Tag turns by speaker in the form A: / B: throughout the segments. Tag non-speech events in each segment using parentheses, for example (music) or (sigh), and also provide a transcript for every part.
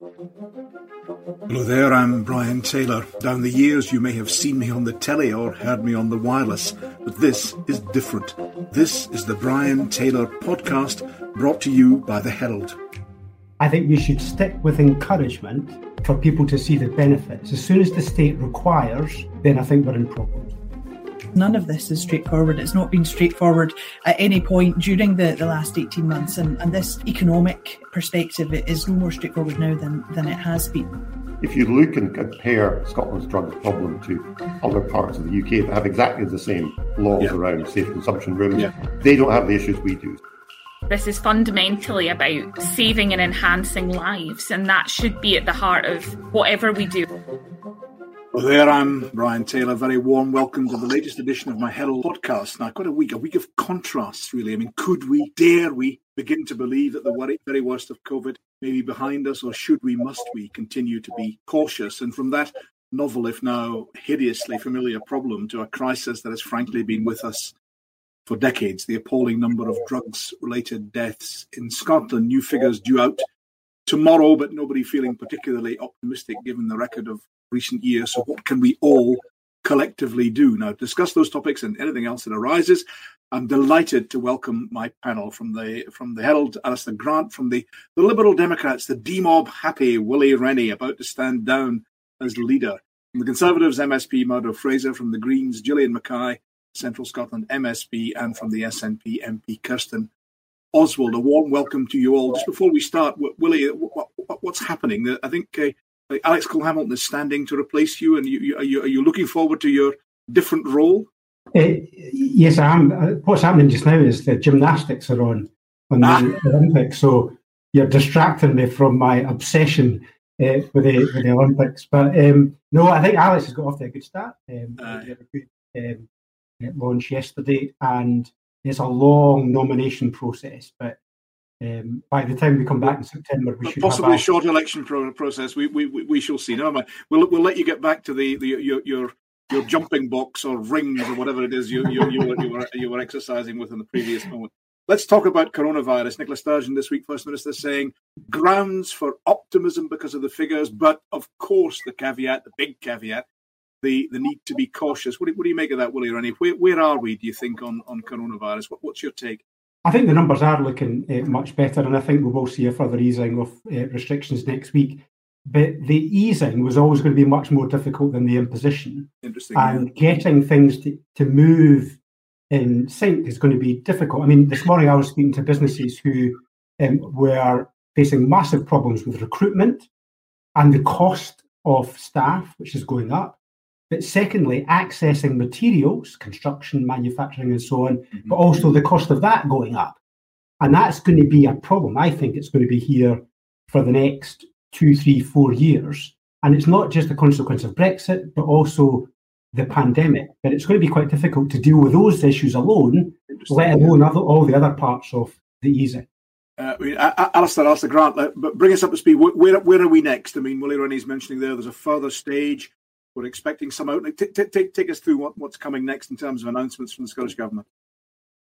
A: Hello there, I'm Brian Taylor. Down the years, you may have seen me on the telly or heard me on the wireless, but this is different. This is the Brian Taylor podcast brought to you by The Herald.
B: I think we should stick with encouragement for people to see the benefits. As soon as the state requires, then I think we're in problems.
C: None of this is straightforward. It's not been straightforward at any point during the, the last 18 months. And, and this economic perspective is no more straightforward now than, than it has been.
D: If you look and compare Scotland's drug problem to other parts of the UK that have exactly the same laws yeah. around safe consumption rooms, yeah. they don't have the issues we do.
E: This is fundamentally about saving and enhancing lives, and that should be at the heart of whatever we do.
A: Well, there I'm, Brian Taylor. Very warm welcome to the latest edition of my Herald podcast. Now, quite a week, a week of contrasts, really. I mean, could we, dare we, begin to believe that the very worst of COVID may be behind us, or should we, must we continue to be cautious? And from that novel, if now hideously familiar problem, to a crisis that has frankly been with us for decades, the appalling number of drugs related deaths in Scotland, new figures due out tomorrow, but nobody feeling particularly optimistic given the record of recent years. So, what can we all collectively do? Now, discuss those topics and anything else that arises. I'm delighted to welcome my panel from the from the Herald, Alistair Grant, from the, the Liberal Democrats, the demob happy Willie Rennie, about to stand down as leader. From the Conservatives, MSP Murdo Fraser, from the Greens, Gillian Mackay, Central Scotland MSP, and from the SNP MP Kirsten Oswald. A warm welcome to you all. Just before we start, Willie, what's happening? I think uh, Alex Cole Hamilton is standing to replace you, and you, you, are, you, are you looking forward to your different role?
B: Uh, yes, I am. Uh, what's happening just now is the gymnastics are on on the ah. Olympics, so you're distracting me from my obsession uh, with the with the Olympics. But um, no, I think Alex has got off to a good start. Um, uh, a good um, launch yesterday, and it's a long nomination process. But um, by the time we come back in September, we should
A: possibly a short election pro- process. We, we we shall see. No, we'll we'll let you get back to the, the your your your jumping box or rings or whatever it is you you, you, were, you were you were exercising with in the previous moment. Let's talk about coronavirus. Nicola Sturgeon this week, First Minister, saying grounds for optimism because of the figures, but of course the caveat, the big caveat, the, the need to be cautious. What do, what do you make of that, Willie Rennie? Where, where are we, do you think, on, on coronavirus? What, what's your take?
B: I think the numbers are looking uh, much better, and I think we will see a further easing of uh, restrictions next week. But the easing was always going to be much more difficult than the imposition.
A: Interesting.
B: And yeah. getting things to, to move in sync is going to be difficult. I mean, this morning I was speaking to businesses who um, were facing massive problems with recruitment and the cost of staff, which is going up. But secondly, accessing materials, construction, manufacturing, and so on, mm-hmm. but also the cost of that going up. And that's going to be a problem. I think it's going to be here for the next two, three, four years. And it's not just a consequence of Brexit, but also the pandemic. But it's going to be quite difficult to deal with those issues alone, let alone other, all the other parts of the easing.
A: Uh, I mean, Alistair, Alistair Grant, but bring us up to speed. Where, where are we next? I mean, Willie Rennie's mentioning there, there's a further stage we're expecting some out. Take, take, take us through what, what's coming next in terms of announcements from the Scottish Government.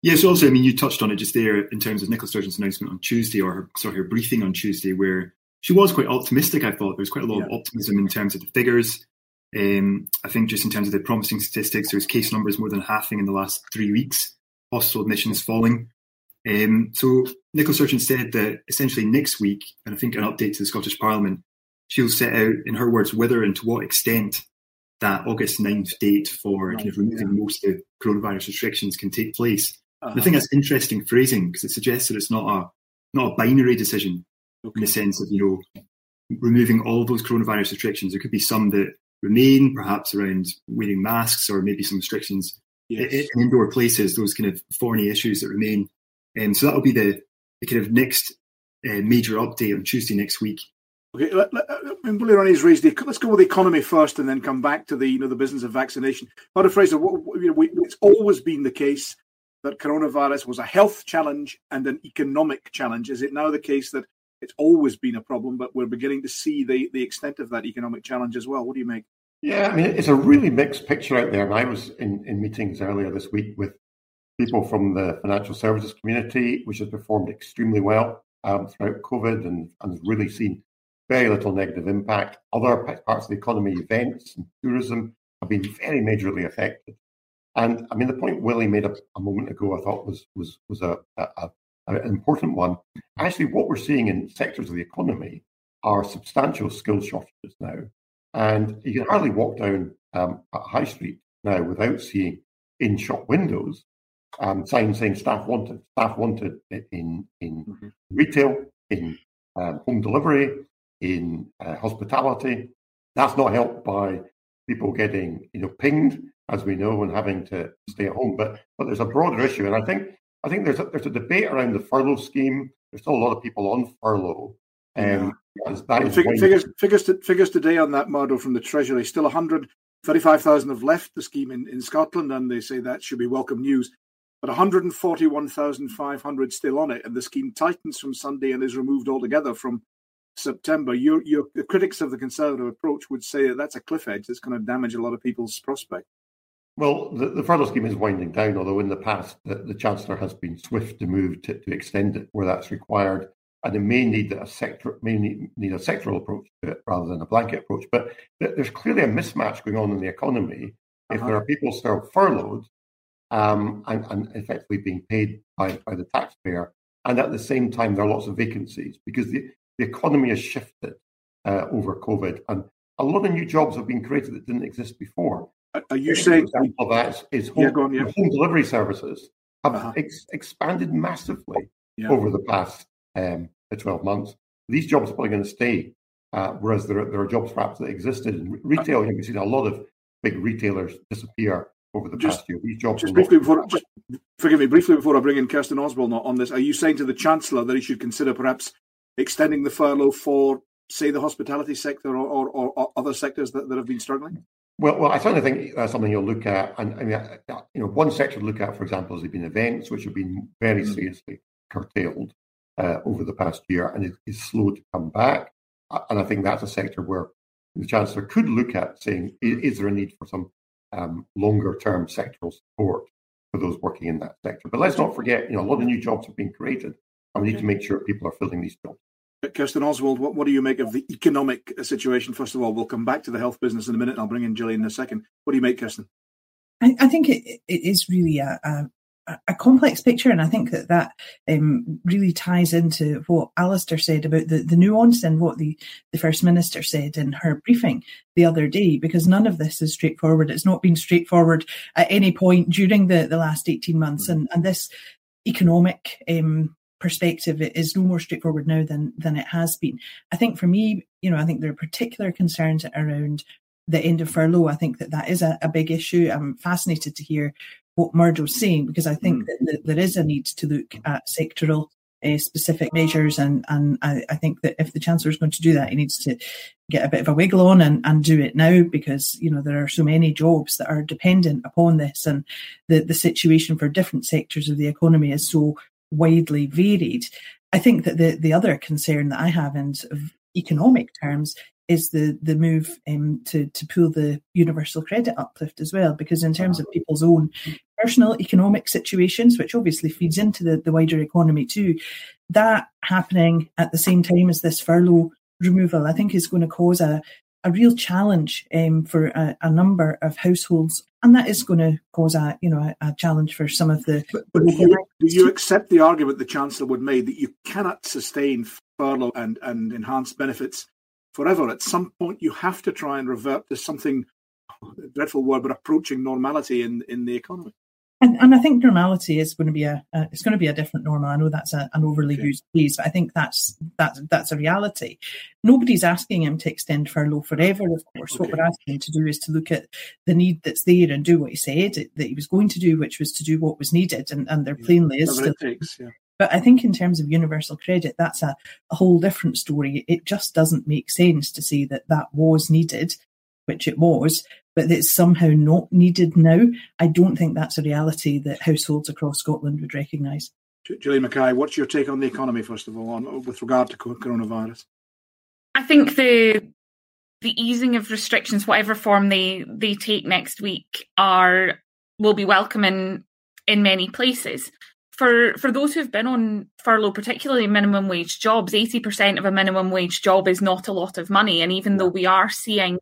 F: Yes, also, I mean, you touched on it just there in terms of Nicola Sturgeon's announcement on Tuesday, or her, sorry, her briefing on Tuesday, where she was quite optimistic. I thought there was quite a lot yeah. of optimism in terms of the figures. Um, I think just in terms of the promising statistics, there was case numbers more than halving in the last three weeks, hospital admissions falling. Um, so Nicola Sturgeon said that essentially next week, and I think an update to the Scottish Parliament, she'll set out, in her words, whether and to what extent that August 9th date for kind of removing most of the coronavirus restrictions can take place. Uh-huh. I think that's interesting phrasing because it suggests that it's not a not a binary decision okay. in the sense of you know removing all those coronavirus restrictions. There could be some that remain, perhaps around wearing masks or maybe some restrictions yes. in indoor places. Those kind of thorny issues that remain. And um, so that will be the, the kind of next uh, major update on Tuesday next week.
A: Okay, let, let, I mean, Willie Rennie's raised the. Let's go with the economy first, and then come back to the you know the business of vaccination. But Fraser, what, you know, we, it's always been the case that coronavirus was a health challenge and an economic challenge. Is it now the case that it's always been a problem, but we're beginning to see the the extent of that economic challenge as well? What do you make?
D: Yeah, I mean, it's a really mixed picture out there. And I was in, in meetings earlier this week with people from the financial services community, which has performed extremely well um, throughout COVID and, and really seen very little negative impact. Other parts of the economy, events and tourism, have been very majorly affected. And I mean, the point Willie made a, a moment ago, I thought was was was a, a, an important one. Actually, what we're seeing in sectors of the economy are substantial skill shortages now, and you can hardly walk down um, at High Street now without seeing in shop windows um, signs saying staff wanted, staff wanted in in mm-hmm. retail, in um, home delivery, in uh, hospitality. That's not helped by people getting you know pinged, as we know, and having to stay at home. But but there's a broader issue, and I think I think there's a, there's a debate around the furlough scheme. There's still a lot of people on furlough. Um,
A: yeah. figures, figures, figures, to, figures today on that model from the Treasury. Still 135,000 have left the scheme in, in Scotland, and they say that should be welcome news but 141,500 still on it, and the scheme tightens from Sunday and is removed altogether from September. Your, your, the critics of the Conservative approach would say that that's a cliff edge that's going to damage a lot of people's prospect.
D: Well, the, the furlough scheme is winding down, although in the past the, the Chancellor has been swift to move to, to extend it where that's required. And it may need a sector may need, need a sectoral approach to it rather than a blanket approach. But there's clearly a mismatch going on in the economy. If uh-huh. there are people still furloughed, um, and, and, effectively being paid by, by the taxpayer. And at the same time, there are lots of vacancies because the, the economy has shifted uh, over COVID, and a lot of new jobs have been created that didn't exist before.
A: Are you saying
D: example of that is, home, yeah, on, yeah. home delivery services have uh-huh. ex- expanded massively yeah. over the past um, 12 months. These jobs are probably going to stay, uh, whereas there are, there are jobs perhaps that existed in retail. You've seen a lot of big retailers disappear over the just, past year. These jobs
A: just briefly before, just forgive me briefly before I bring in Kirsten Oswald on this. Are you saying to the Chancellor that he should consider perhaps extending the furlough for, say, the hospitality sector or, or, or other sectors that, that have been struggling?
D: Well, well, I certainly think that's something you'll look at. And I mean, you know, one sector to look at, for example, has been events, which have been very mm. seriously curtailed uh, over the past year, and it is slow to come back. And I think that's a sector where the chancellor could look at saying, is there a need for some um, longer term sectoral support for those working in that sector. But let's not forget, you know, a lot of new jobs have been created, and we need to make sure people are filling these jobs.
A: Kirsten Oswald, what, what do you make of the economic situation? First of all, we'll come back to the health business in a minute. I'll bring in Gillian in a second. What do you make, Kirsten?
C: I, I think it, it is really a, a, a complex picture, and I think that that um, really ties into what Alistair said about the, the nuance and what the, the First Minister said in her briefing the other day, because none of this is straightforward. It's not been straightforward at any point during the, the last 18 months, and, and this economic um, perspective is no more straightforward now than than it has been. I think for me, you know, I think there are particular concerns around the end of furlough. I think that that is a, a big issue. I'm fascinated to hear what Murdo's saying because I think mm. that, that, there is a need to look at sectoral uh, specific measures and and I, I, think that if the chancellor is going to do that he needs to get a bit of a wiggle on and, and do it now because you know there are so many jobs that are dependent upon this and the the situation for different sectors of the economy is so widely varied. I think that the the other concern that I have in sort of economic terms is the the move um, to to pull the universal credit uplift as well, because in terms of people's own personal economic situations, which obviously feeds into the, the wider economy too, that happening at the same time as this furlough removal, I think is going to cause a a real challenge um, for a, a, number of households, and that is going to cause a you know a, a challenge for some of the.
A: But, but do, you, do you accept the argument the chancellor would make that you cannot sustain furlough and and enhanced benefits forever. At some point, you have to try and revert to something dreadful word, but approaching normality in in the economy.
C: And, and I think normality is going to be a, a, it's going to be a different normal. I know that's a, an overly okay. used phrase, but I think that's that's that's a reality. Nobody's asking him to extend furlough forever. Of course, okay. what we're asking him to do is to look at the need that's there and do what he said that he was going to do, which was to do what was needed. And, and there plainly is still,
A: takes, yeah.
C: But I think in terms of universal credit, that's a, a whole different story. It just doesn't make sense to say that that was needed, which it was, but that it's somehow not needed now. I don't think that's a reality that households across Scotland would recognise.
A: Gillian Mackay, what's your take on the economy, first of all, on, with regard to coronavirus?
E: I think the the easing of restrictions, whatever form they they take next week, are will be welcome in in many places for for those who've been on furlough, particularly minimum wage jobs, eighty percent of a minimum wage job is not a lot of money. And even though we are seeing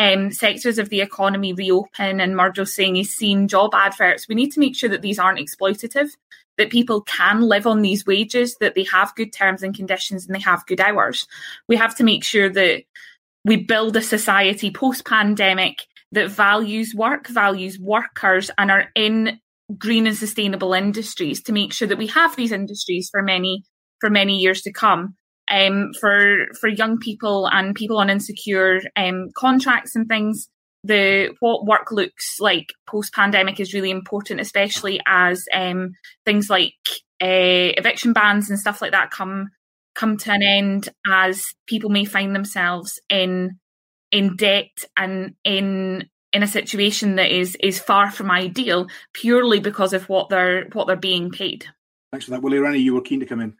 E: um, sectors of the economy reopen, and Murdo's saying he's seen job adverts, we need to make sure that these aren't exploitative, that people can live on these wages, that they have good terms and conditions, and they have good hours. We have to make sure that we build a society post pandemic that values work, values workers, and are in green and sustainable industries to make sure that we have these industries for many for many years to come. Um, for for young people and people on insecure um, contracts and things, the what work looks like post pandemic is really important, especially as um, things like uh, eviction bans and stuff like that come come to an end, as people may find themselves in in debt and in in a situation that is is far from ideal purely because of what they're what they're being paid.
A: Thanks for that, Willie Rennie. You were keen to come in.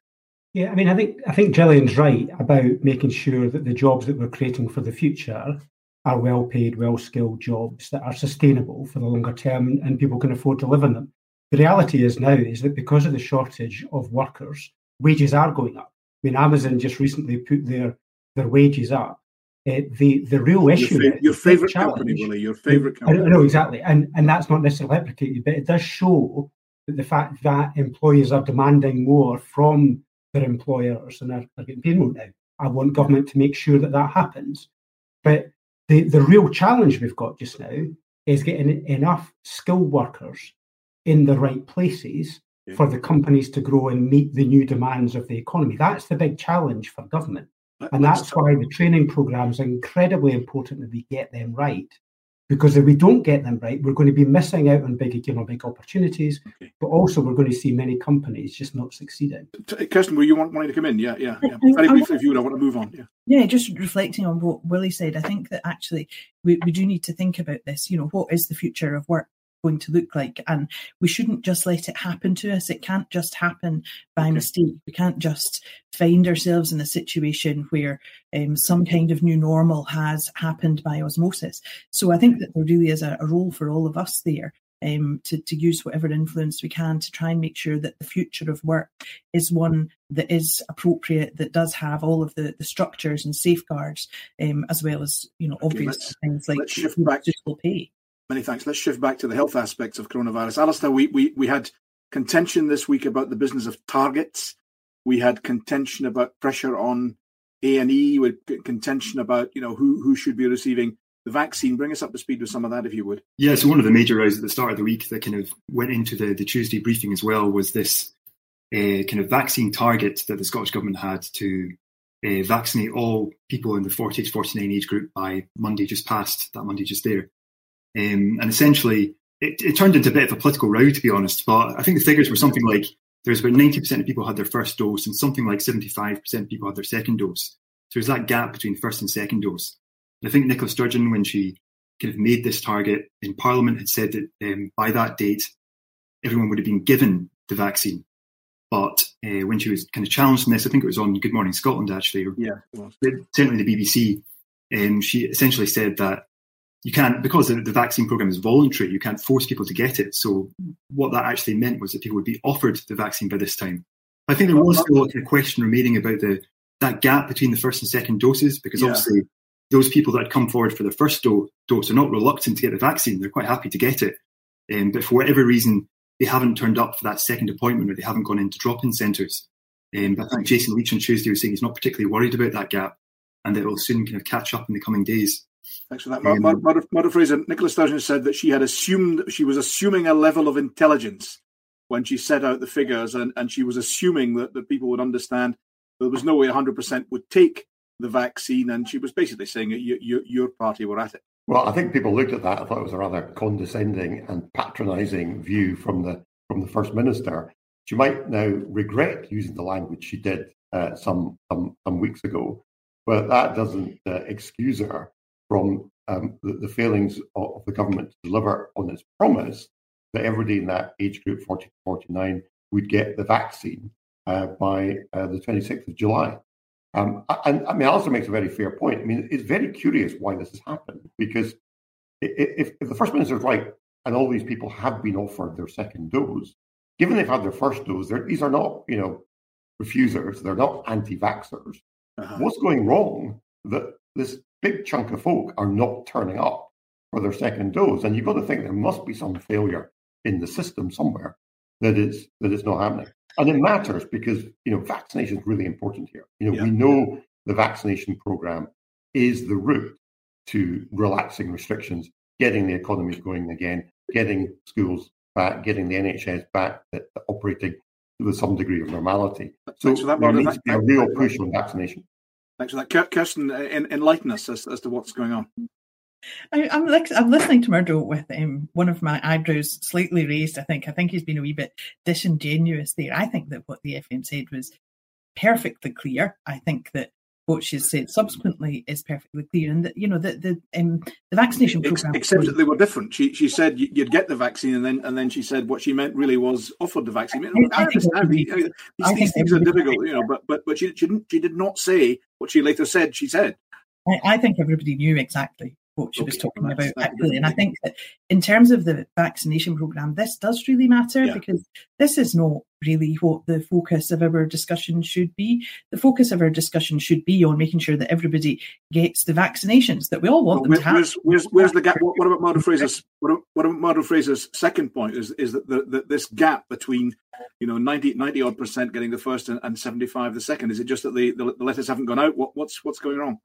B: Yeah, I mean, I think I think Gillian's right about making sure that the jobs that we're creating for the future are well paid, well skilled jobs that are sustainable for the longer term and people can afford to live in them. The reality is now is that because of the shortage of workers, wages are going up. I mean, Amazon just recently put their their wages up uh, the the real issue.
A: Your, fa- your favorite company, Willie. Your favorite company.
B: I know exactly, and and that's not necessarily replicated, but it does show that the fact that employers are demanding more from their employers and are, are getting paid more now. I want government to make sure that that happens. But the the real challenge we've got just now is getting enough skilled workers in the right places yeah. for the companies to grow and meet the new demands of the economy. That's the big challenge for government. And that's why the training programs are incredibly important that we get them right. Because if we don't get them right, we're going to be missing out on big big opportunities, okay. but also we're going to see many companies just not succeeding.
A: Kirsten, were you want, wanting to come in? Yeah, yeah. yeah. Very briefly, if you would, I want to move on. Yeah.
C: Yeah, just reflecting on what Willie said, I think that actually we, we do need to think about this. You know, what is the future of work? Going to look like. And we shouldn't just let it happen to us. It can't just happen by okay. mistake. We can't just find ourselves in a situation where um, some kind of new normal has happened by osmosis. So I think that there really is a, a role for all of us there. Um, to, to use whatever influence we can to try and make sure that the future of work is one that is appropriate, that does have all of the, the structures and safeguards, um, as well as you know obvious okay, things like
A: shift back, pay. Many thanks. Let's shift back to the health aspects of coronavirus. Alistair, we, we, we had contention this week about the business of targets. We had contention about pressure on A&E, with contention about, you know, who, who should be receiving the vaccine. Bring us up to speed with some of that, if you would.
F: Yeah, so one of the major rows at the start of the week that kind of went into the, the Tuesday briefing as well was this uh, kind of vaccine target that the Scottish Government had to uh, vaccinate all people in the 40 to 49 age group by Monday just past, that Monday just there. Um, and essentially, it, it, turned into a bit of a political row, to be honest. But I think the figures were something like there's about 90% of people had their first dose, and something like 75% of people had their second dose. So there's that gap between first and second dose. And I think Nicola Sturgeon, when she kind of made this target in Parliament, had said that um, by that date, everyone would have been given the vaccine. But uh, when she was kind of challenged in this, I think it was on Good Morning Scotland actually, or
A: yeah,
F: certainly the BBC, um, she essentially said that you can't because the, the, vaccine program is voluntary. You can't force people to get it. So what that actually meant was that people would be offered the vaccine by this time. I think there was still a question remaining about the that gap between the first and second doses because yeah. obviously those people that had come forward for the first do- dose are not reluctant to get the vaccine. They're quite happy to get it, um, but for whatever reason they haven't turned up for that second appointment or they haven't gone into drop-in centres. Um, but I think Jason Leitch on Tuesday was saying he's not particularly worried about that gap and that it will soon kind of catch up in the coming days.
A: Thanks for that. Um, Murdo, Murdo Fraser, Nicola Sturgeon said that she had assumed she was assuming a level of intelligence when she set out the figures, and, and she was assuming that, that people would understand there was no way 100% would take the vaccine, and she was basically saying that you, you, your party were at it.
D: Well, I think people looked at that. I thought it was a rather condescending and patronising view from the from the first minister. She might now regret using the language she did uh, some, some some weeks ago, but that doesn't uh, excuse her from um, the, the, failings of, the government to deliver on its promise that everybody in that age group, 40 to 49, would get the vaccine uh, by uh, the 26th of July. Um, and I mean, also makes a very fair point. I mean, it's very curious why this has happened because if, if the First Minister is right and all these people have been offered their second dose, given they've had their first dose, these are not, you know, refusers. They're not anti-vaxxers. Uh-huh. What's going wrong that this big chunk of folk are not turning up for their second dose? And you've got to think there must be some failure in the system somewhere that is that is not happening. And it matters because you know vaccination is really important here. You know, yeah. we know the vaccination program is the route to relaxing restrictions, getting the economy going again, getting schools back, getting the NHS back uh, operating with some degree of normality. So there needs to be a real push on vaccination.
A: Thanks for that. Kirsten, enlighten us as, as to what's going on.
C: I, am I'm listening to Murdo with um, one of my eyebrows slightly raised. I think I think he's been a wee bit disingenuous there. I think that what the FM said was perfectly clear. I think that what she's said subsequently is perfectly clear, and that you know the the um, the vaccination program.
A: Except that they were different. She she said you'd get the vaccine, and then and then she said what she meant really was offered the vaccine. I, I, I understand these, these things are difficult, you know, but but but she she, didn't, she did not say what she later said. She said.
C: I, I think everybody knew exactly what she okay, was talking about actually. And I think that in terms of the vaccination program, this does really matter yeah. because this is not really what the focus of our discussion should be. The focus of our discussion should be on making sure that everybody gets the vaccinations that we all want well, them to have.
A: Where's, where's, where's the gap? What, what about Murdo (laughs) Fraser's? What what about Murdo Fraser's second point? Is is that the, the, this gap between you know 90, 90 odd percent getting the first and, and seventy five the second? Is it just that the, the, the letters haven't gone out? What, what's what's going wrong?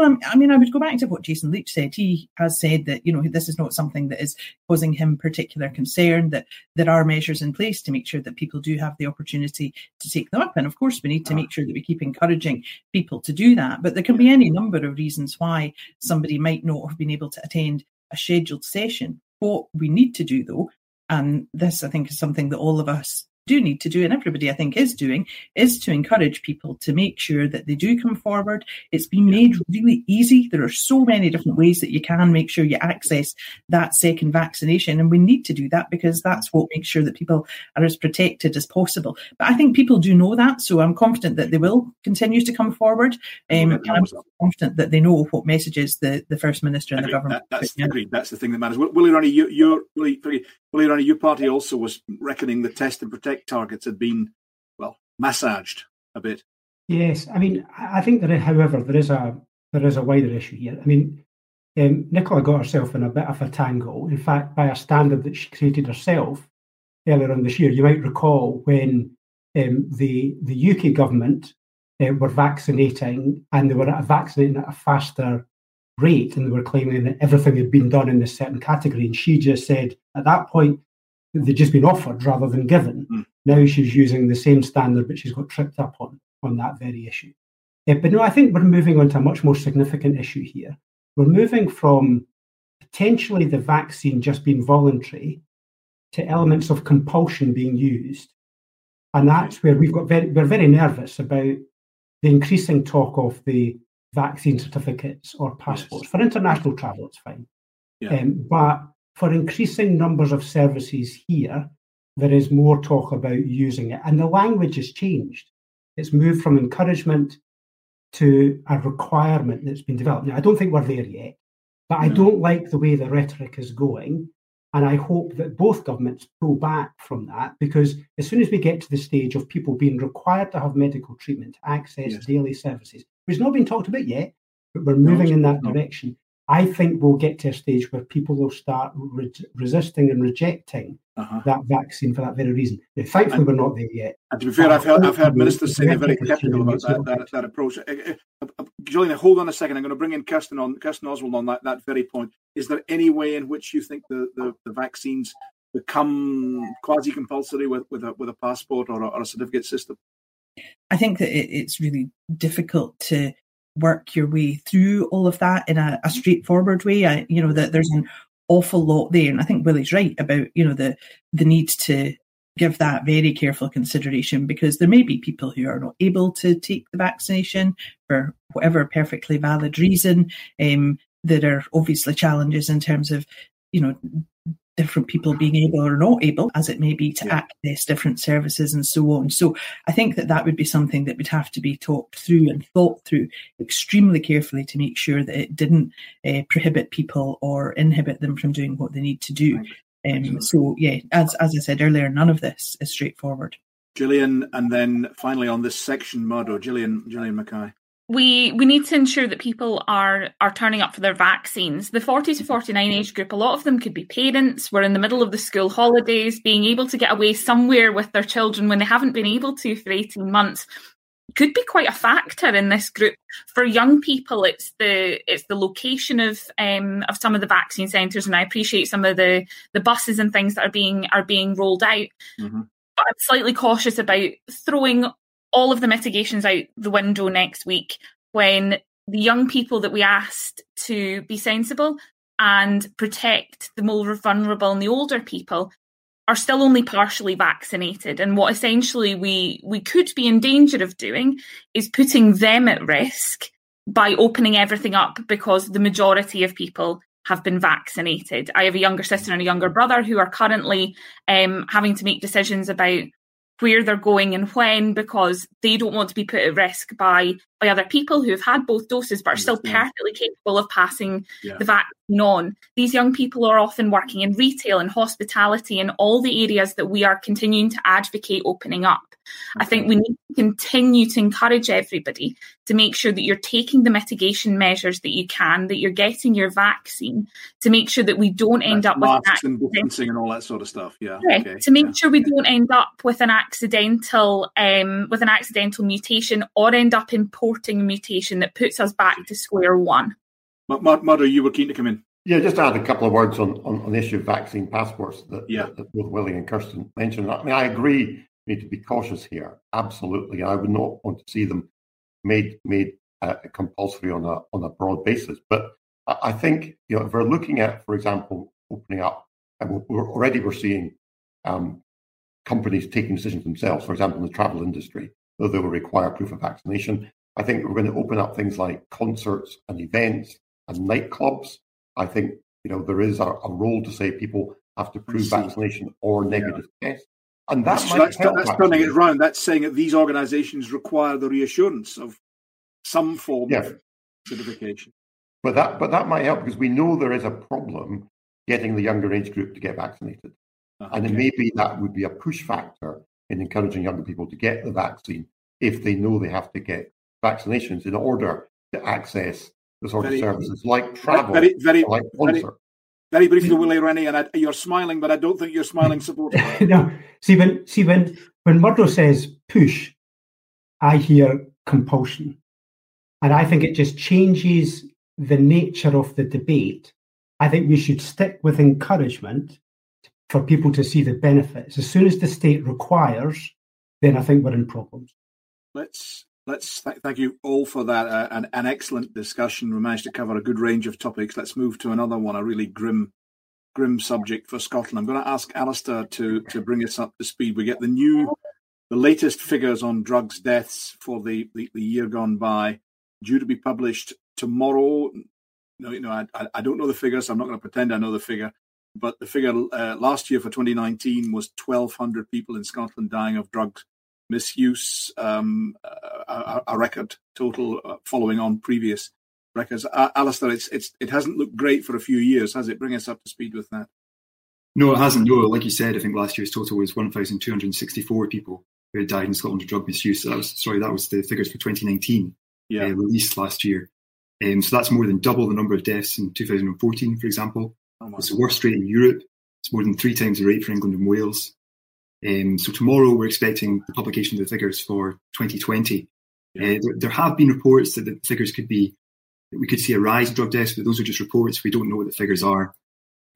C: Well, um, I mean, I would go back to what Jason Leitch said. He has said that, you know, this is not something that is causing him particular concern, that there are measures in place to make sure that people do have the opportunity to take them up. And of course, we need to make sure that we keep encouraging people to do that. But there can be any number of reasons why somebody might not have been able to attend a scheduled session. What we need to do, though, and this I think is something that all of us do need to do, and everybody I think is doing, is to encourage people to make sure that they do come forward. It's been made really easy. There are so many different ways that you can make sure you access that second vaccination, and we need to do that because that's what makes sure that people are as protected as possible. But I think people do know that, so I'm confident that they will continue to come forward. Um, and I'm confident that they know what messages the, the First Minister and the government.
A: That, that's, agreed. that's the thing that matters. Willie Rennie, you, you're, Willie, Willie Rennie, your party also was reckoning the test and protect targets had been, well, massaged a bit.
B: Yes, I mean, I think that, however, there is a there is a wider issue here. I mean, um, Nicola got herself in a bit of a tangle. In fact, by a standard that she created herself earlier on this year. You might recall when um, the the UK government uh, were vaccinating and they were vaccinating at a faster rate, and they were claiming that everything had been done in this certain category. And she just said at that point they'd just been offered rather than given. Mm. Now she's using the same standard, but she's got tripped up on on that very issue. Uh, but no, I think we're moving on to a much more significant issue here. We're moving from potentially the vaccine just being voluntary to elements of compulsion being used. And that's where we've got very, we're very nervous about the increasing talk of the vaccine certificates or passports. Yes. For international travel, it's fine. Yeah. Um, but for increasing numbers of services here, there is more talk about using it. And the language has changed. It's moved from encouragement to a requirement that's been developed. Now, I don't think we're there yet, but no. I don't like the way the rhetoric is going. And I hope that both governments pull back from that because as soon as we get to the stage of people being required to have medical treatment, access yes. daily services, which has not been talked about yet, but we're moving no, in that no. direction, I think we'll get to a stage where people will start re- resisting and rejecting uh-huh. that vaccine for that very reason. Now, thankfully, and, we're not there yet.
A: And to be fair, I've heard, I've heard ministers say they're very sceptical about that, that, that, approach. Uh, uh, uh, Gillian, hold on a second. I'm going to bring in Kirsten on Kirsten Oswald on that, that very point. Is there any way in which you think the, the, the vaccines become quasi compulsory with, with, a, with a passport or a, or a certificate system?
C: I think that it's really difficult to work your way through all of that in a, a straightforward way. I, you know that there's an awful lot there, and I think Willie's right about you know the the need to give that very careful consideration because there may be people who are not able to take the vaccination for whatever perfectly valid reason. Um, there are obviously challenges in terms of you know different people being able or not able, as it may be, to yeah. access different services and so on. So I think that that would be something that would have to be talked through and thought through extremely carefully to make sure that it didn't uh, prohibit people or inhibit them from doing what they need to do. Right. Um, so yeah, as as I said earlier, none of this is straightforward.
A: Gillian, and then finally on this section, Murdo, Gillian, Gillian Mackay
E: we we need to ensure that people are are turning up for their vaccines. The 40 to 49 age group, a lot of them could be parents, we're in the middle of the school holidays, being able to get away somewhere with their children when they haven't been able to for 18 months could be quite a factor in this group. For young people, it's the it's the location of um, of some of the vaccine centres, and I appreciate some of the the buses and things that are being are being rolled out. Mm-hmm. But I'm slightly cautious about throwing all of the mitigations out the window next week when the young people that we asked to be sensible and protect the more vulnerable and the older people are still only partially vaccinated and what essentially we we could be in danger of doing is putting them at risk by opening everything up because the majority of people have been vaccinated. I have a younger sister and a younger brother who are currently um, having to make decisions about where they're going and when because they don't want to be put at risk by by other people who have had both doses but are still perfectly capable of passing yeah. the vaccine on. These young people are often working in retail and hospitality and all the areas that we are continuing to advocate opening up. I think we need to continue to encourage everybody to make sure that you're taking the mitigation measures that you can, that you're getting your vaccine, to make sure that we don't end That's up with
A: masks and distancing and all that sort of stuff. Yeah,
E: yeah okay. to make yeah. sure we don't end up with an accidental um, with an accidental mutation or end up importing a mutation that puts us back to square one.
A: Murdo, you were keen to come in.
D: Yeah, just add a couple of words on, on, on the issue of vaccine passports that, yeah. that, that both Willie and Kirsten mentioned. I mean, I agree we need to be cautious here. Absolutely, I would not want to see them made made uh, compulsory on a on a broad basis. But I think you know if we're looking at, for example, opening up, and we're, already we're seeing um, companies taking decisions themselves. For example, in the travel industry, though they will require proof of vaccination. I think we're going to open up things like concerts and events and nightclubs. I think you know there is a, a role to say people have to prove vaccination or negative yeah. test. And
A: that's, that's, that's turning it around. That's saying that these organisations require the reassurance of some form yeah. of certification.
D: But that, but that might help because we know there is a problem getting the younger age group to get vaccinated. Ah, okay. And it may be that would be a push factor in encouraging younger people to get the vaccine if they know they have to get vaccinations in order to access the sort very, of services like travel, very, very, like concert.
A: Very briefly, Willie Rennie, and I, you're smiling, but I don't think you're smiling supporting. (laughs)
B: no, see when see when when Murdo says push, I hear compulsion, and I think it just changes the nature of the debate. I think we should stick with encouragement for people to see the benefits. As soon as the state requires, then I think we're in problems.
A: Let's let's th- thank you all for that. Uh, an, an excellent discussion. We managed to cover a good range of topics. Let's move to another one, a really grim, grim subject for Scotland. I'm going to ask Alistair to to bring us up to speed. We get the new, the latest figures on drugs deaths for the the, the year gone by, due to be published tomorrow. No, you know, I, I don't know the figures. I'm not going to pretend I know the figure. But the figure uh, last year for 2019 was 1,200 people in Scotland dying of drugs misuse, um, a, a, record total uh, following on previous records. Uh, Alistair, it's, it's, it hasn't looked great for a few years, has it? Bring us up to speed with that.
F: No, it hasn't. No, like you said, I think last year's total was 1,264 people who had died in Scotland of drug misuse. So that was sorry, that was the figures for 2019, yeah. uh, released last year. Um, so that's more than double the number of deaths in 2014, for example. Oh it's the worst rate in Europe. It's more than three times the rate for England and Wales. Um, so tomorrow we're expecting the publication of the figures for 2020. Yeah. Uh, there, there, have been reports that the figures could be, we could see a rise in drug deaths, but those are just reports. We don't know what the figures are.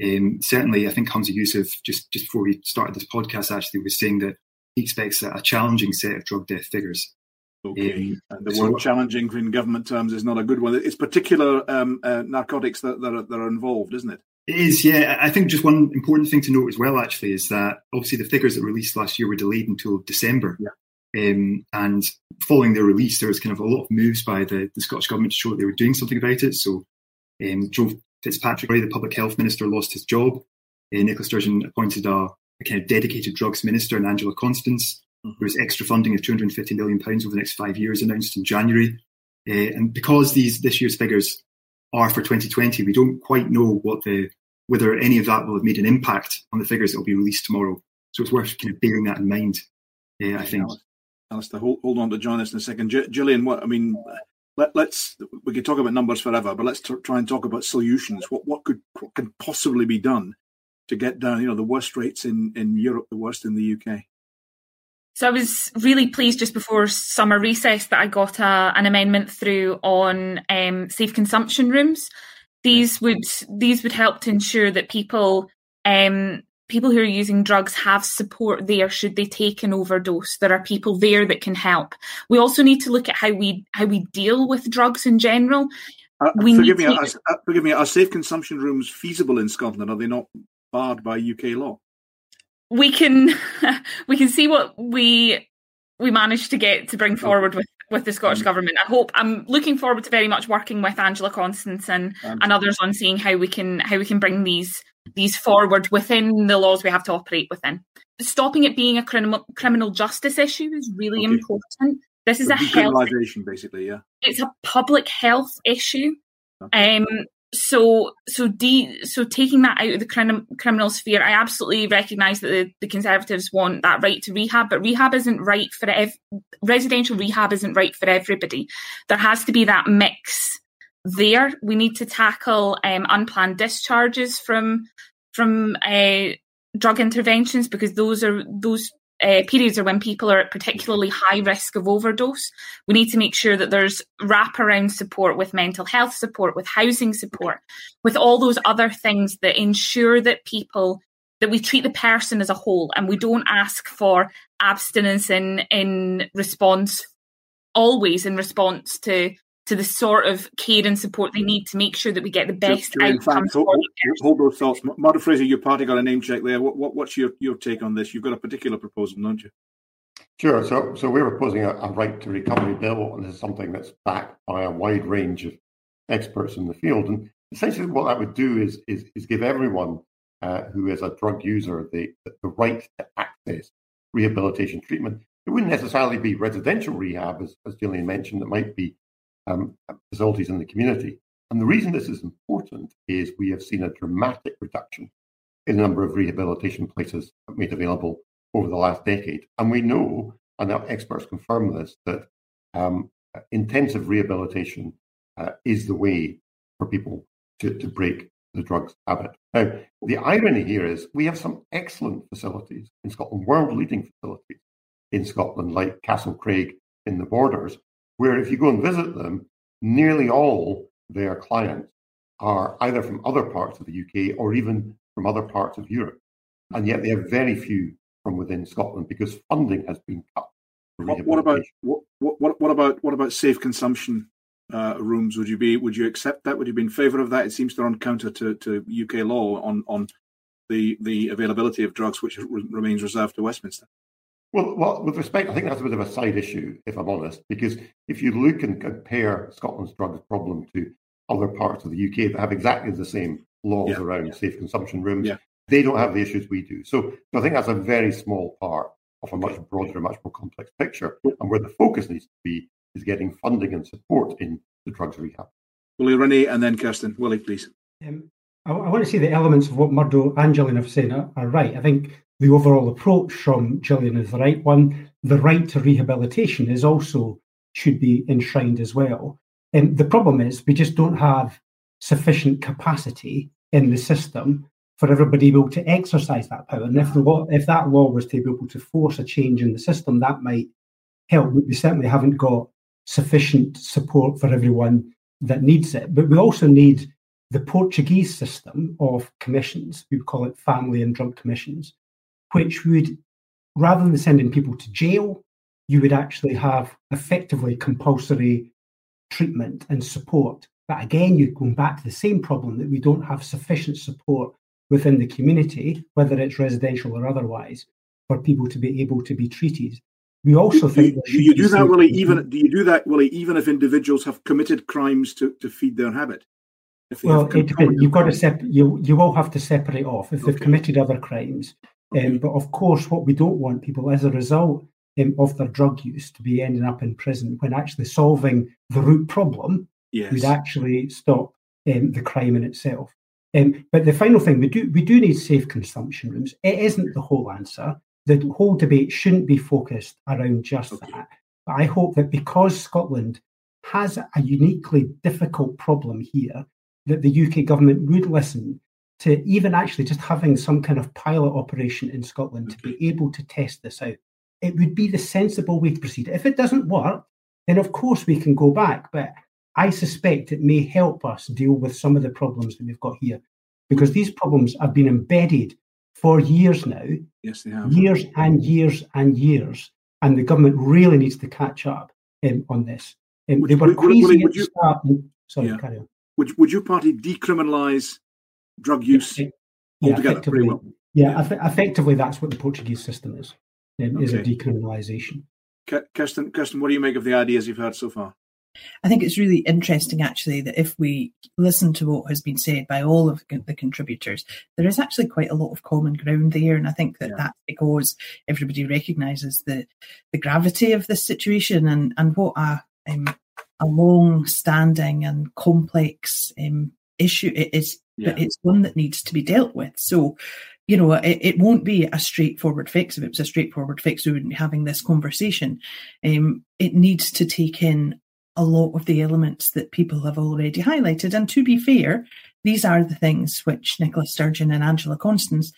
F: Um, certainly, I think Humza Yousaf, just, just before we started this podcast, actually was saying that he expects a, a challenging set of drug death figures.
A: Okay. Um, the so, word challenging in government terms is not a good one. It's particular um, uh, narcotics that, that are, that are involved, isn't it?
F: It is, yeah. I think just one important thing to note as well, actually, is that obviously the figures that were released last year were delayed until December. Yeah. Um, and following their release, there was kind of a lot of moves by the, the Scottish Government to show that they were doing something about it. So um, Joe Fitzpatrick, the Public Health Minister, lost his job. Uh, Nicola Sturgeon appointed a, a, kind of dedicated drugs minister and Angela Constance. Mm-hmm. There was extra funding of £250 million over the next five years announced in January. Uh, and because these this year's figures are for 2020. We don't quite know what the whether any of that will have made an impact on the figures that will be released tomorrow. So it's worth kind of bearing that in mind. Uh, I think.
A: Alistair, hold, hold on to join us in a second. Gillian, what I mean, let, us we could talk about numbers forever, but let's t- try and talk about solutions. What what could what can possibly be done to get down, you know, the worst rates in in Europe, the worst in the UK?
E: So I was really pleased just before summer recess that I got a, an amendment through on um, safe consumption rooms. These would these would help to ensure that people um, people who are using drugs have support there should they take an overdose. There are people there that can help. We also need to look at how we how we deal with drugs in general.
A: Uh, forgive me. To... Uh, forgive me. Are safe consumption rooms feasible in Scotland? Are they not barred by UK law?
E: We can (laughs) we can see what we we managed to get to bring forward with with the Scottish um, government. I hope I'm looking forward to very much working with Angela Constance and, um, and others on seeing how we can how we can bring these these forward within the laws we have to operate within. Stopping it being a criminal criminal justice issue is really okay. important. This is a health
A: basically, yeah.
E: It's a public health issue. Okay. Um, so so de- so taking that out of the crim- criminal sphere, I absolutely recognise that the, the, Conservatives want that right to rehab, but rehab isn't right for ev- residential rehab isn't right for everybody. There has to be that mix there. We need to tackle um, unplanned discharges from from uh, drug interventions because those are those uh, periods are when people are at particularly high risk of overdose. We need to make sure that there's wraparound support with mental health support, with housing support, with all those other things that ensure that people that we treat the person as a whole and we don't ask for abstinence in in response always in response to to the sort of care and support they need to make sure that we get the best outcomes.
A: Hold, hold, those thoughts. Murdo Fraser, your party got a name check there. What, what, what's your, your take on this? You've got a particular proposal, don't you?
D: Sure. So, so we're proposing a, a right to recovery bill, and this is something that's backed by a wide range of experts in the field. And essentially, what that would do is is, is give everyone uh, who is a drug user the the right to access rehabilitation treatment. It wouldn't necessarily be residential rehab, as, as Gillian mentioned. It might be um, facilities in the community. And the reason this is important is we have seen a dramatic reduction in the number of rehabilitation places made available over the last decade. And we know, and our experts confirm this, that um, intensive rehabilitation uh, is the way for people to, to break the drugs habit. Now, the irony here is we have some excellent facilities in Scotland, world leading facilities in Scotland, like Castle Craig in the borders, where if you go and visit them, nearly all their clients are either from other parts of the UK or even from other parts of Europe. And yet they have very few from within Scotland because funding has been cut.
A: What, about what, what, what about what about safe consumption uh, rooms? Would you be would you accept that? Would you be in favour of that? It seems to run counter to, to UK law on on the the availability of drugs, which remains reserved to Westminster.
D: Well, well, with respect, I think that's a bit of a side issue, if I'm honest, because if you look and compare Scotland's drugs problem to other parts of the UK that have exactly the same laws yeah, around yeah. safe consumption rooms, yeah. they don't have the issues we do. So, so I think that's a very small part of a much broader, much more complex picture. And where the focus needs to be is getting funding and support in the drugs rehab.
A: Willie Rennie and then Kirsten. Willie, please.
B: Um, I, I, want to see the elements of what Murdo and Gillian have said are, are right. I think the overall approach from Gillian is the right one. The right to rehabilitation is also should be enshrined as well. And the problem is we just don't have sufficient capacity in the system for everybody able to exercise that power. And if the law, if that law was to be able to force a change in the system, that might help. We certainly haven't got sufficient support for everyone that needs it. But we also need the Portuguese system of commissions. We call it family and drug commissions, which would, rather than sending people to jail, you would actually have effectively compulsory treatment and support. But again, you're going back to the same problem that we don't have sufficient support within the community, whether it's residential or otherwise, for people to be able to be treated. We also
A: do,
B: think
A: do you do that, Willie? Even do you do that, Willie? Even if individuals have committed crimes to, to feed their habit.
B: Well, it depends. You've got to sep- you you will have to separate off if they've committed other crimes. Um, but of course, what we don't want people as a result um, of their drug use to be ending up in prison when actually solving the root problem yes. would actually stop um, the crime in itself. Um, but the final thing we do we do need safe consumption rooms. It isn't the whole answer. The whole debate shouldn't be focused around just okay. that. But I hope that because Scotland has a uniquely difficult problem here, that the UK government would listen to even actually just having some kind of pilot operation in Scotland okay. to be able to test this out. It would be the sensible way to proceed. If it doesn't work, then of course we can go back. But I suspect it may help us deal with some of the problems that we've got here because these problems have been embedded for years now.
A: Yes, they have.
B: Years and years and years. And the government really needs to catch up um, on this. Um, would, they were would, would, would you. Sorry, yeah. carry on.
A: Would, would your party decriminalise drug use yeah, altogether? Pretty well.
B: Yeah, effectively, that's what the Portuguese system is. Um, okay. Is a decriminalisation.
A: Kirsten, Kirsten, what do you make of the ideas you've heard so far?
C: I think it's really interesting, actually, that if we listen to what has been said by all of the contributors, there is actually quite a lot of common ground there. And I think that yeah. that's because everybody recognises the, the gravity of this situation and, and what a, um, a long standing and complex um, issue it is. Yeah. But it's one that needs to be dealt with. So, you know, it, it, won't be a straightforward fix. If it was a straightforward fix, we wouldn't be having this conversation. Um, it needs to take in a lot of the elements that people have already highlighted. And to be fair, these are the things which Nicola Sturgeon and Angela Constance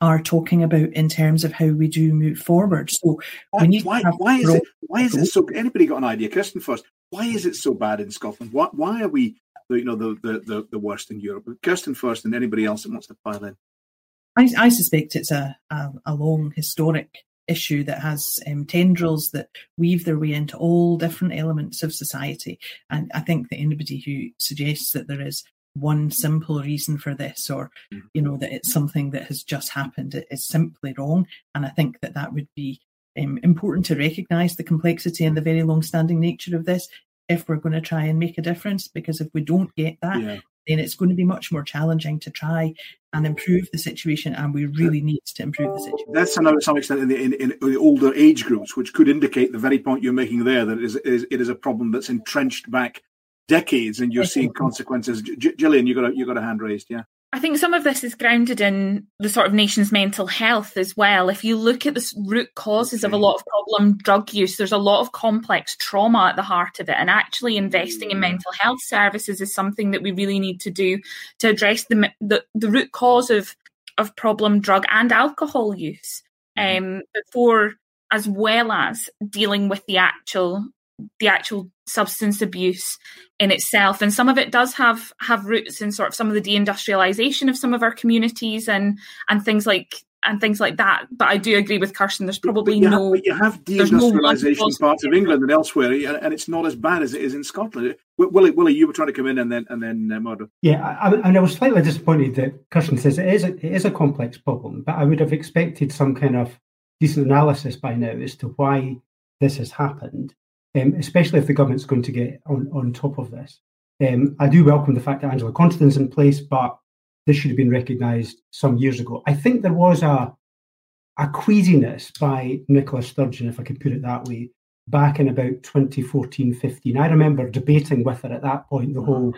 C: are talking about in terms of how we do move forward. So
A: why, why, why is it why is it so anybody got an idea? Kirsten first, why is it so bad in Scotland? Why why are we you know the the, the, the worst in Europe? Kirsten first and anybody else that wants to pile in.
C: I, I suspect it's a, a, a long historic issue that has um, tendrils that weave their way into all different elements of society. And I think that anybody who suggests that there is one simple reason for this or mm. you know that it's something that has just happened it is simply wrong and i think that that would be um, important to recognize the complexity and the very long standing nature of this if we're going to try and make a difference because if we don't get that yeah then it's going to be much more challenging to try and improve the situation. And we really need to improve the situation.
A: That's to some extent in the, in, in the older age groups, which could indicate the very point you're making there that it is, is it is a problem that's entrenched back decades, and you're seeing consequences. J- Gillian, you got a, you got a hand raised, yeah.
E: I think some of this is grounded in the sort of nation's mental health as well. If you look at the root causes of a lot of problem drug use, there's a lot of complex trauma at the heart of it. And actually investing in mm. mental health services is something that we really need to do to address the the, the root cause of of problem drug and alcohol use mm-hmm. um, before as well as dealing with the actual the actual substance abuse in itself and some of it does have have roots in sort of some of the deindustrialization of some of our communities and and things like and things like that. But I do agree with Kirsten. There's probably
A: you
E: no.
A: Have, you have deindustrialization no in parts of England and elsewhere, and it's not as bad as it is in Scotland. Willie, Willie, you were trying to come in, and then and then uh, Murdo.
B: Yeah, I, and I was slightly disappointed that Kirsten says it is a, it is a complex problem, but I would have expected some kind of decent analysis by now as to why this has happened um, especially if the government's going to get on, on top of this. Um, I do welcome the fact that Angela Constance is in place, but this should have been recognised some years ago. I think there was a a queasiness by Nicola Sturgeon, if I could put it that way, back in about 2014 15. I remember debating with her at that point the whole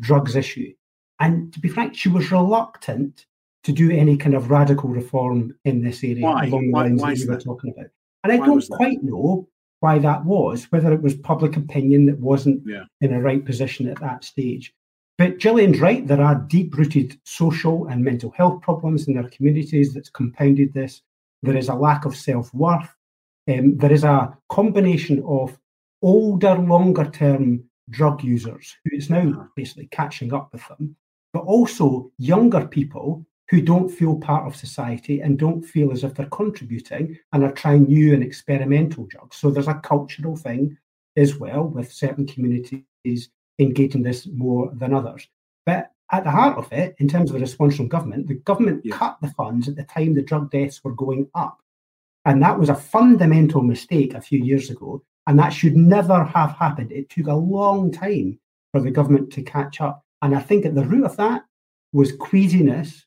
B: drugs issue. And to be frank, she was reluctant to do any kind of radical reform in this area
A: why?
B: along the
A: why,
B: lines
A: why
B: that you were
A: that?
B: talking about. And I don't quite know why that was, whether it was public opinion that wasn't
A: Yeah.
B: in a right position at that stage. But Gillian's right, there are deep rooted social and mental health problems in their communities that's compounded this. There is a lack of self worth. Um, there is a combination of older, longer term drug users who is now
A: Uh-huh.
B: basically catching up with them, but also younger people who don't feel part of society and don't feel as if they're contributing and are trying new and experimental drugs. So there's a cultural thing as well with certain communities engaging this more than others. But at the heart of it, in terms of the response from government, the government
A: Yeah.
B: cut the funds at the time the drug deaths were going up. And that was a fundamental mistake a few years ago. And that should never have happened. It took a long time for the government to catch up. And I think at the root of that was queasiness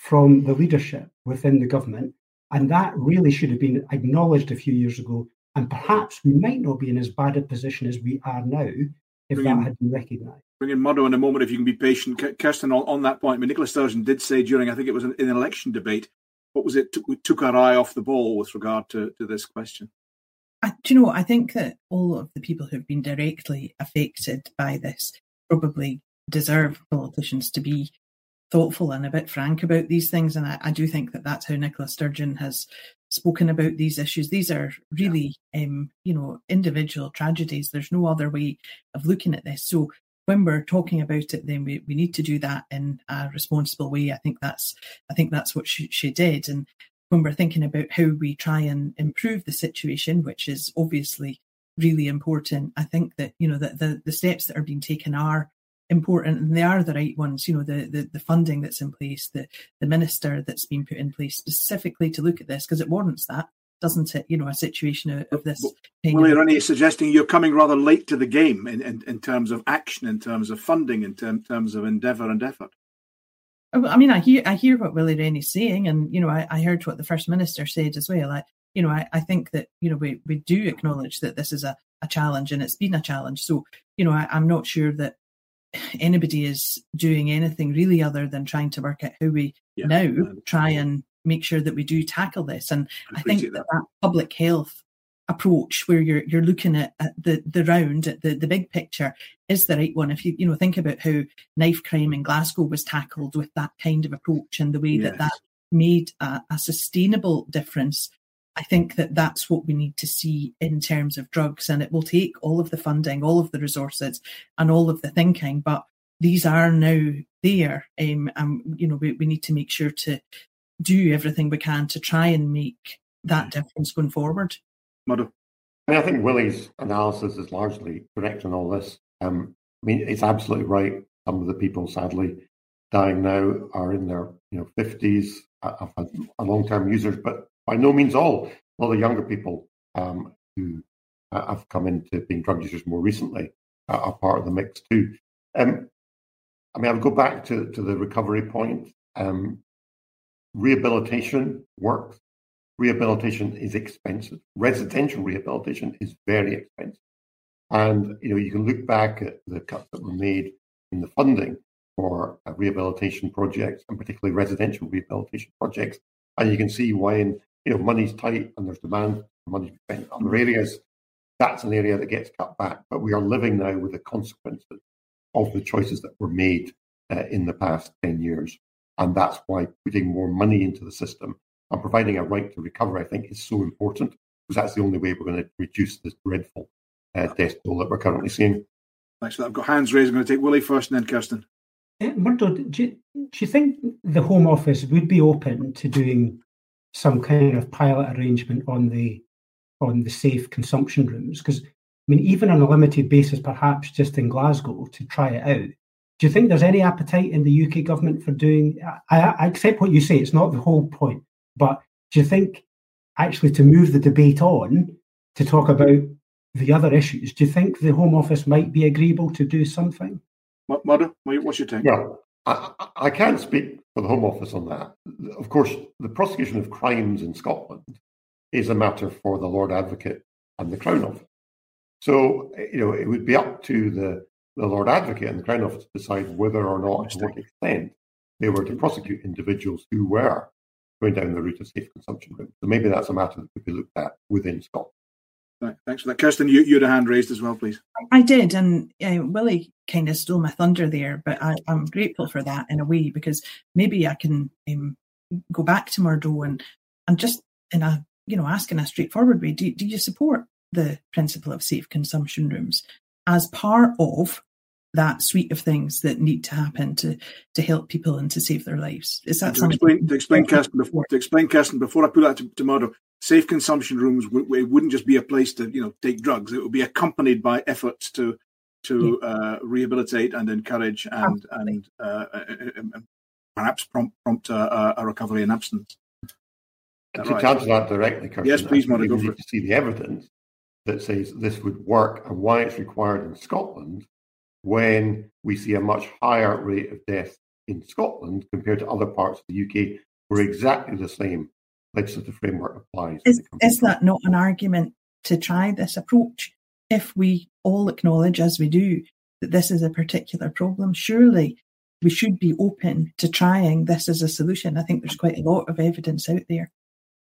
B: from the leadership within the government. And that really should have been acknowledged a few years ago. And perhaps we might not be in as bad a position as we are now if
A: Bring
B: that
A: in-
B: had been recognised.
A: Bring in Murdo in a moment if you can be patient. Kirsten, on, on that point, I mean, Nicola Sturgeon did say during, I think it was an, an election debate, what was it? We took our eye off the ball with regard to, to this question.
C: I, do you know? I think that all of the people who've been directly affected by this probably deserve politicians to be thoughtful and a bit frank about these things. And I, I do think that that's how Nicola Sturgeon has spoken about these issues. These are really, yeah. um, you know, individual tragedies. There's no other way of looking at this. So when we're talking about it, then we, we need to do that in a responsible way. I think that's I think that's what she, she did. And when we're thinking about how we try and improve the situation, which is obviously really important, I think that you know that the, the steps that are being taken are important and they are the right ones you know the, the the funding that's in place the the minister that's been put in place specifically to look at this because it warrants that doesn't it you know a situation of, of this
A: well you're only suggesting you're coming rather late to the game in, in, in terms of action in terms of funding in term, terms of endeavour and effort
C: oh, I mean, I hear I hear what Willie Rennie's saying, and you know, I, I heard what the first minister said as well. I, you know, I, I think that you know we, we do acknowledge that this is a, a challenge, and it's been a challenge. So, you know, I, I'm not sure that anybody is doing anything really other than trying to work out how we yeah, now try and make sure that we do tackle this. And I, I think that, that, that public health approach where you're you're looking at, at the the round at the the big picture is the right one if you you know think about how knife crime in Glasgow was tackled with that kind of approach and the way yes. that that made a, a, sustainable difference I think that that's what we need to see in terms of drugs and it will take all of the funding all of the resources and all of the thinking but these are now there um, and you know we, we need to make sure to do everything we can to try and make that mm. difference going forward
A: Murdo.
D: I, mean, I think Willie's analysis is largely correct on all this. Um, I mean, it's absolutely right. Some of the people, sadly, dying now are in their you know fifties. I've had long-term users, but by no means all. A lot of younger people um, who uh, have come into being drug users more recently uh, are part of the mix too. Um, I mean, I'll go back to, to the recovery point. Um, rehabilitation works rehabilitation is expensive. Residential rehabilitation is very expensive. And you know, you can look back at the cuts that were made in the funding for uh, rehabilitation projects, and particularly residential rehabilitation projects, and you can see when you know money's tight and there's demand for money spent in other areas. That's an area that gets cut back. But we are living now with the consequences of the choices that were made uh, in the past ten years, and that's why putting more money into the system and providing a right to recover, I think, is so important because that's the only way we're going to reduce this dreadful uh, death toll that we're currently seeing.
A: Thanks for that. I've got hands raised. I'm going to take Willie first and then Kirsten.
B: Uh, Murdo, do you, do you think the Home Office would be open to doing some kind of pilot arrangement on the on the safe consumption rooms? Because I mean, even on a limited basis, perhaps just in Glasgow to try it out. Do you think there's any appetite in the UK government for doing? I, I accept what you say; it's not the whole point, but do you think actually to move the debate on to talk about the other issues, do you think the Home Office might be agreeable to do something?
A: Murdo, what's your take?
D: Well, I, I can't speak for the Home Office on that. Of course, the prosecution of crimes in Scotland is a matter for the Lord Advocate and the Crown Office. So, you know, it would be up to the, the Lord Advocate and the Crown Office to decide whether or not, to what extent, they were to prosecute individuals who were going down the route of safe consumption. So maybe that's a matter that could be looked at within Scotland.
A: Thanks for that. Kirsten, you, you had a hand raised as well, please.
C: I did. And uh, Willie kind of stole my thunder there, but I, am grateful for that in a way because maybe I can um, go back to Murdo and, and just in a, you know, ask in a straightforward way, do, do you support the principle of safe consumption rooms as part of that suite of things that need to happen to to help people and to save their lives. Is that
A: to explain, to explain Kirsten before to explain Kirsten before I put that to, to Murdo, safe consumption rooms it wouldn't just be a place to you know take drugs. It would be accompanied by efforts to to yeah. uh, rehabilitate and encourage and Absolutely. and uh, uh, uh, uh, perhaps prompt prompt a, a recovery and abstinence.
D: To right? answer that directly, Kirsten,
A: yes, please, Murdo, go
D: for it. To see the evidence that says this would work and why it's required in Scotland when we see a much higher rate of death in Scotland compared to other parts of the UK where exactly the same legislative framework applies.
C: Is, is that not an argument to try this approach? If we all acknowledge, as we do, that this is a particular problem, surely we should be open to trying this as a solution. I think there's quite a lot of evidence out there.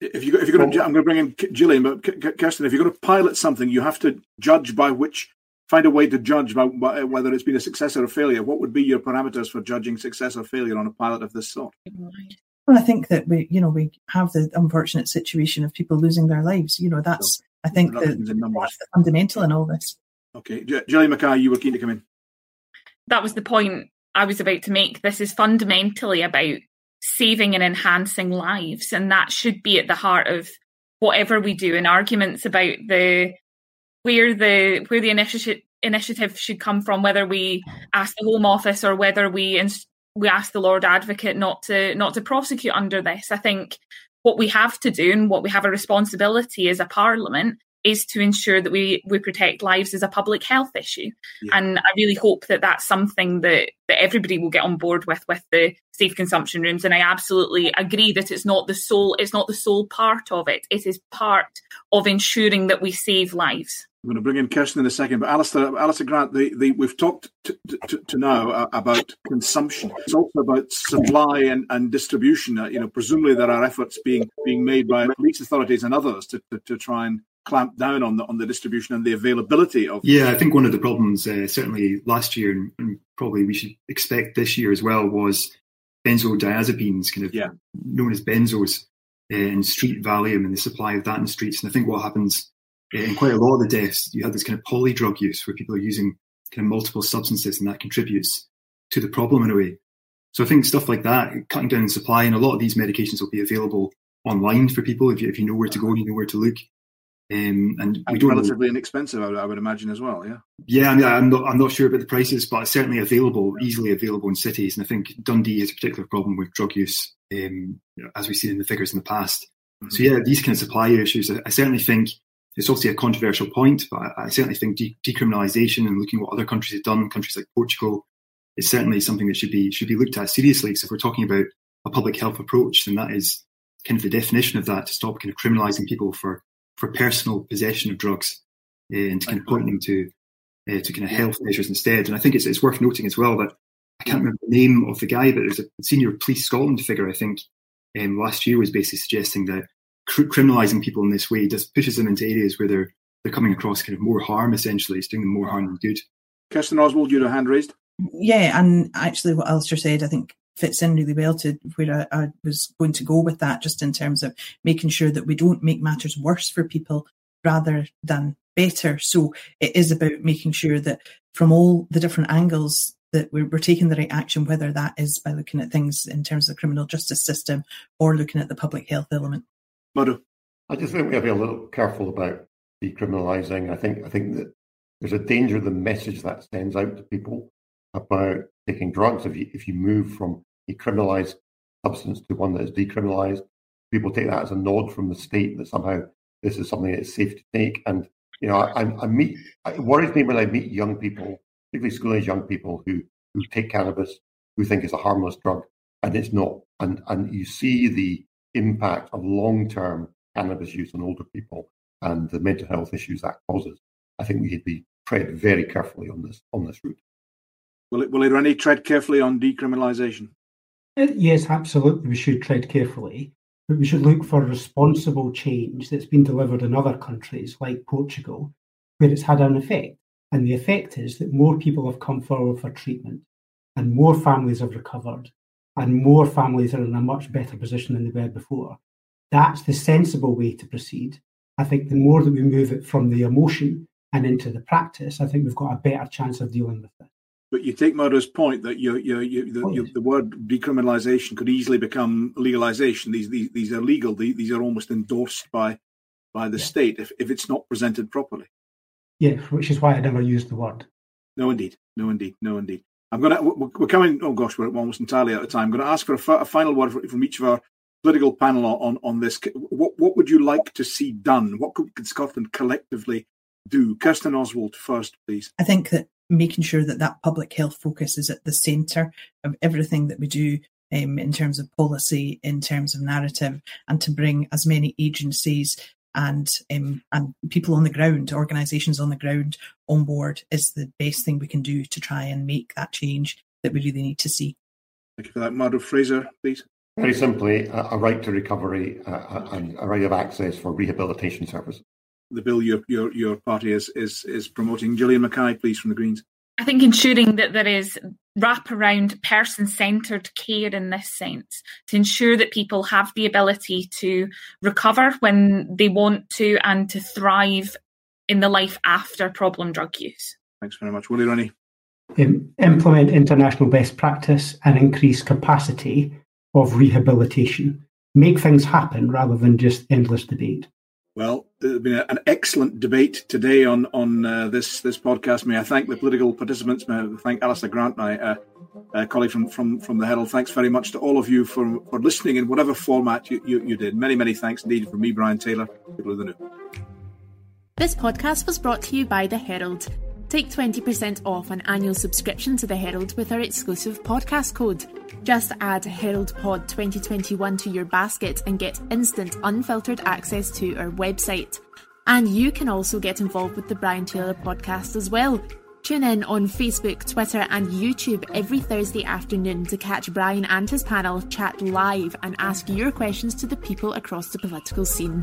A: If you if you're going to, I'm going to bring in Gillian, but Kirsten, if you're going to pilot something, you have to judge by which find a way to judge by, by whether it's been a success or a failure. What would be your parameters for judging success or failure on a pilot of this sort?
C: Well, I think that we, you know, we have the unfortunate situation of people losing their lives. You know, that's so, I think the, that's the fundamental in all this.
A: Okay, Gillian Mackay, you were keen to come in.
E: That was the point I was about to make. This is fundamentally about saving and enhancing lives, and that should be at the heart of whatever we do. And arguments about the where the where the initiative initiative should come from, whether we ask the Home Office or whether we we ask the Lord Advocate not to not to prosecute under this. I think what we have to do and what we have a responsibility as a parliament is to ensure that we we protect lives as a public health issue. Yeah. And I really hope that that's something that that everybody will get on board with with the safe consumption rooms. And I absolutely agree that it's not the sole it's not the sole part of it. It is part of ensuring that we save lives.
A: I'm going to bring in Kirsten in a second, but Alistair, Alistair Grant, the, the, we've talked to, to, to now uh, about consumption. It's also about supply and, and distribution. Uh, you know, presumably there are efforts being being made by police authorities and others to, to, to try and clamp down on the on the distribution and the availability of.
F: Yeah, I think one of the problems, uh, certainly last year, and, and, probably we should expect this year as well, was benzodiazepines, kind of yeah. known as benzos, uh, and street Valium and the supply of that in the streets. And I think what happens in quite a lot of the deaths, you have this kind of poly drug use where people are using kind of multiple substances and that contributes to the problem in a way. So I think stuff like that, cutting down in supply, and a lot of these medications will be available online for people if you, if you know where to go and you know where to look. Um, and,
A: and relatively know. inexpensive, I would, I would, imagine as well. Yeah.
F: Yeah, I mean, I'm not, I'm not sure about the prices, but it's certainly available, easily available in cities. And I think Dundee has a particular problem with drug use, um, as we've seen in the figures in the past. Mm-hmm. So yeah, these kind of supply issues, I, I certainly think it's obviously a controversial point, but I, I certainly think de- decriminalisation and looking at what other countries have done, countries like Portugal, is certainly something that should be should be looked at seriously. So if we're talking about a public health approach, then that is kind of the definition of that to stop kind of criminalising people for for personal possession of drugs uh, and to kind of point them to uh, to kind of health measures instead. And I think it's it's worth noting as well that I can't remember the name of the guy, but there's a senior Police Scotland figure I think um, last year was basically suggesting that cr- criminalizing people in this way just pushes them into areas where they're they're coming across kind of more harm. Essentially, it's doing them more harm than good.
A: Kirsten Oswald, you had a hand raised.
C: Yeah, and actually, what Alistair said, I think fits in really well to where I, I, was going to go with that, just in terms of making sure that we don't make matters worse for people rather than better. So it is about making sure that from all the different angles that we're, we're, taking the right action, whether that is by looking at things in terms of the criminal justice system or looking at the public health element.
A: Murdo.
D: I just think we have to be a little careful about decriminalising. I think I think that there's a danger of the message that sends out to people about taking drugs. If you if you move from a criminalised substance to one that is decriminalised, people take that as a nod from the state that somehow this is something that is safe to take. And you know, I, I meet it worries me when I meet young people, particularly school age young people who who take cannabis, who think it's a harmless drug, and it's not. And and you see the impact of long term cannabis use on older people and the mental health issues that causes, I think we need to be tread very carefully on this on this route.
A: Will it will it any tread carefully on decriminalisation?
B: Uh, yes, absolutely. We should tread carefully, but we should look for responsible change that's been delivered in other countries like Portugal, where it's had an effect. And the effect is that more people have come forward for treatment and more families have recovered and more families are in a much better position than they were before. That's the sensible way to proceed. I think the more that we move it from the emotion and into the practice, I think we've got a better chance of dealing with it.
A: But you take Murdo's point that you, you, you, the, yes. the, word decriminalisation could easily become legalisation. These, these, these are legal. These are almost endorsed by, by the yeah. state if, if it's not presented properly.
B: Yeah, which is why I never used the word.
A: No, indeed. No, indeed. No, indeed. I'm going to, we're coming, oh gosh, we're almost entirely out of time. I'm going to ask for a, a final word from each of our political panel on, on this. What, what would you like to see done? What could, could Scotland collectively do? Kirsten Oswald first, please.
C: I think that making sure that that public health focus is at the centre of everything that we do um, in terms of policy, in terms of narrative, and to bring as many agencies and um, and people on the ground, organisations on the ground on board is the best thing we can do to try and make that change that we really need to see.
A: Thank you for that, Murdo Fraser, please.
D: Very simply, a, a right to recovery uh, and a right of access for rehabilitation services.
A: The bill your your your party is is is promoting. Gillian Mackay, please, from the Greens.
E: I think ensuring that there is wraparound person centred care in this sense to ensure that people have the ability to recover when they want to and to thrive in the life after problem drug use.
A: Thanks very much. Willie Rennie.
B: Um, implement international best practice and increase capacity of rehabilitation. Make things happen rather than just endless debate.
A: Well, there's been an excellent debate today on on uh, this this podcast. May I thank the political participants? May I thank Alistair Grant, my uh, uh, colleague from, from from the Herald. Thanks very much to all of you for for listening in whatever format you, you, you did. Many many thanks indeed from me, Brian Taylor, people of the New.
G: This podcast was brought to you by the Herald. Take 20% off an annual subscription to The Herald with our exclusive podcast code. Just add Herald Pod 2021 to your basket and get instant, unfiltered access to our website. And you can also get involved with the Brian Taylor podcast as well. Tune in on Facebook, Twitter, and YouTube every Thursday afternoon to catch Brian and his panel chat live and ask your questions to the people across the political scene.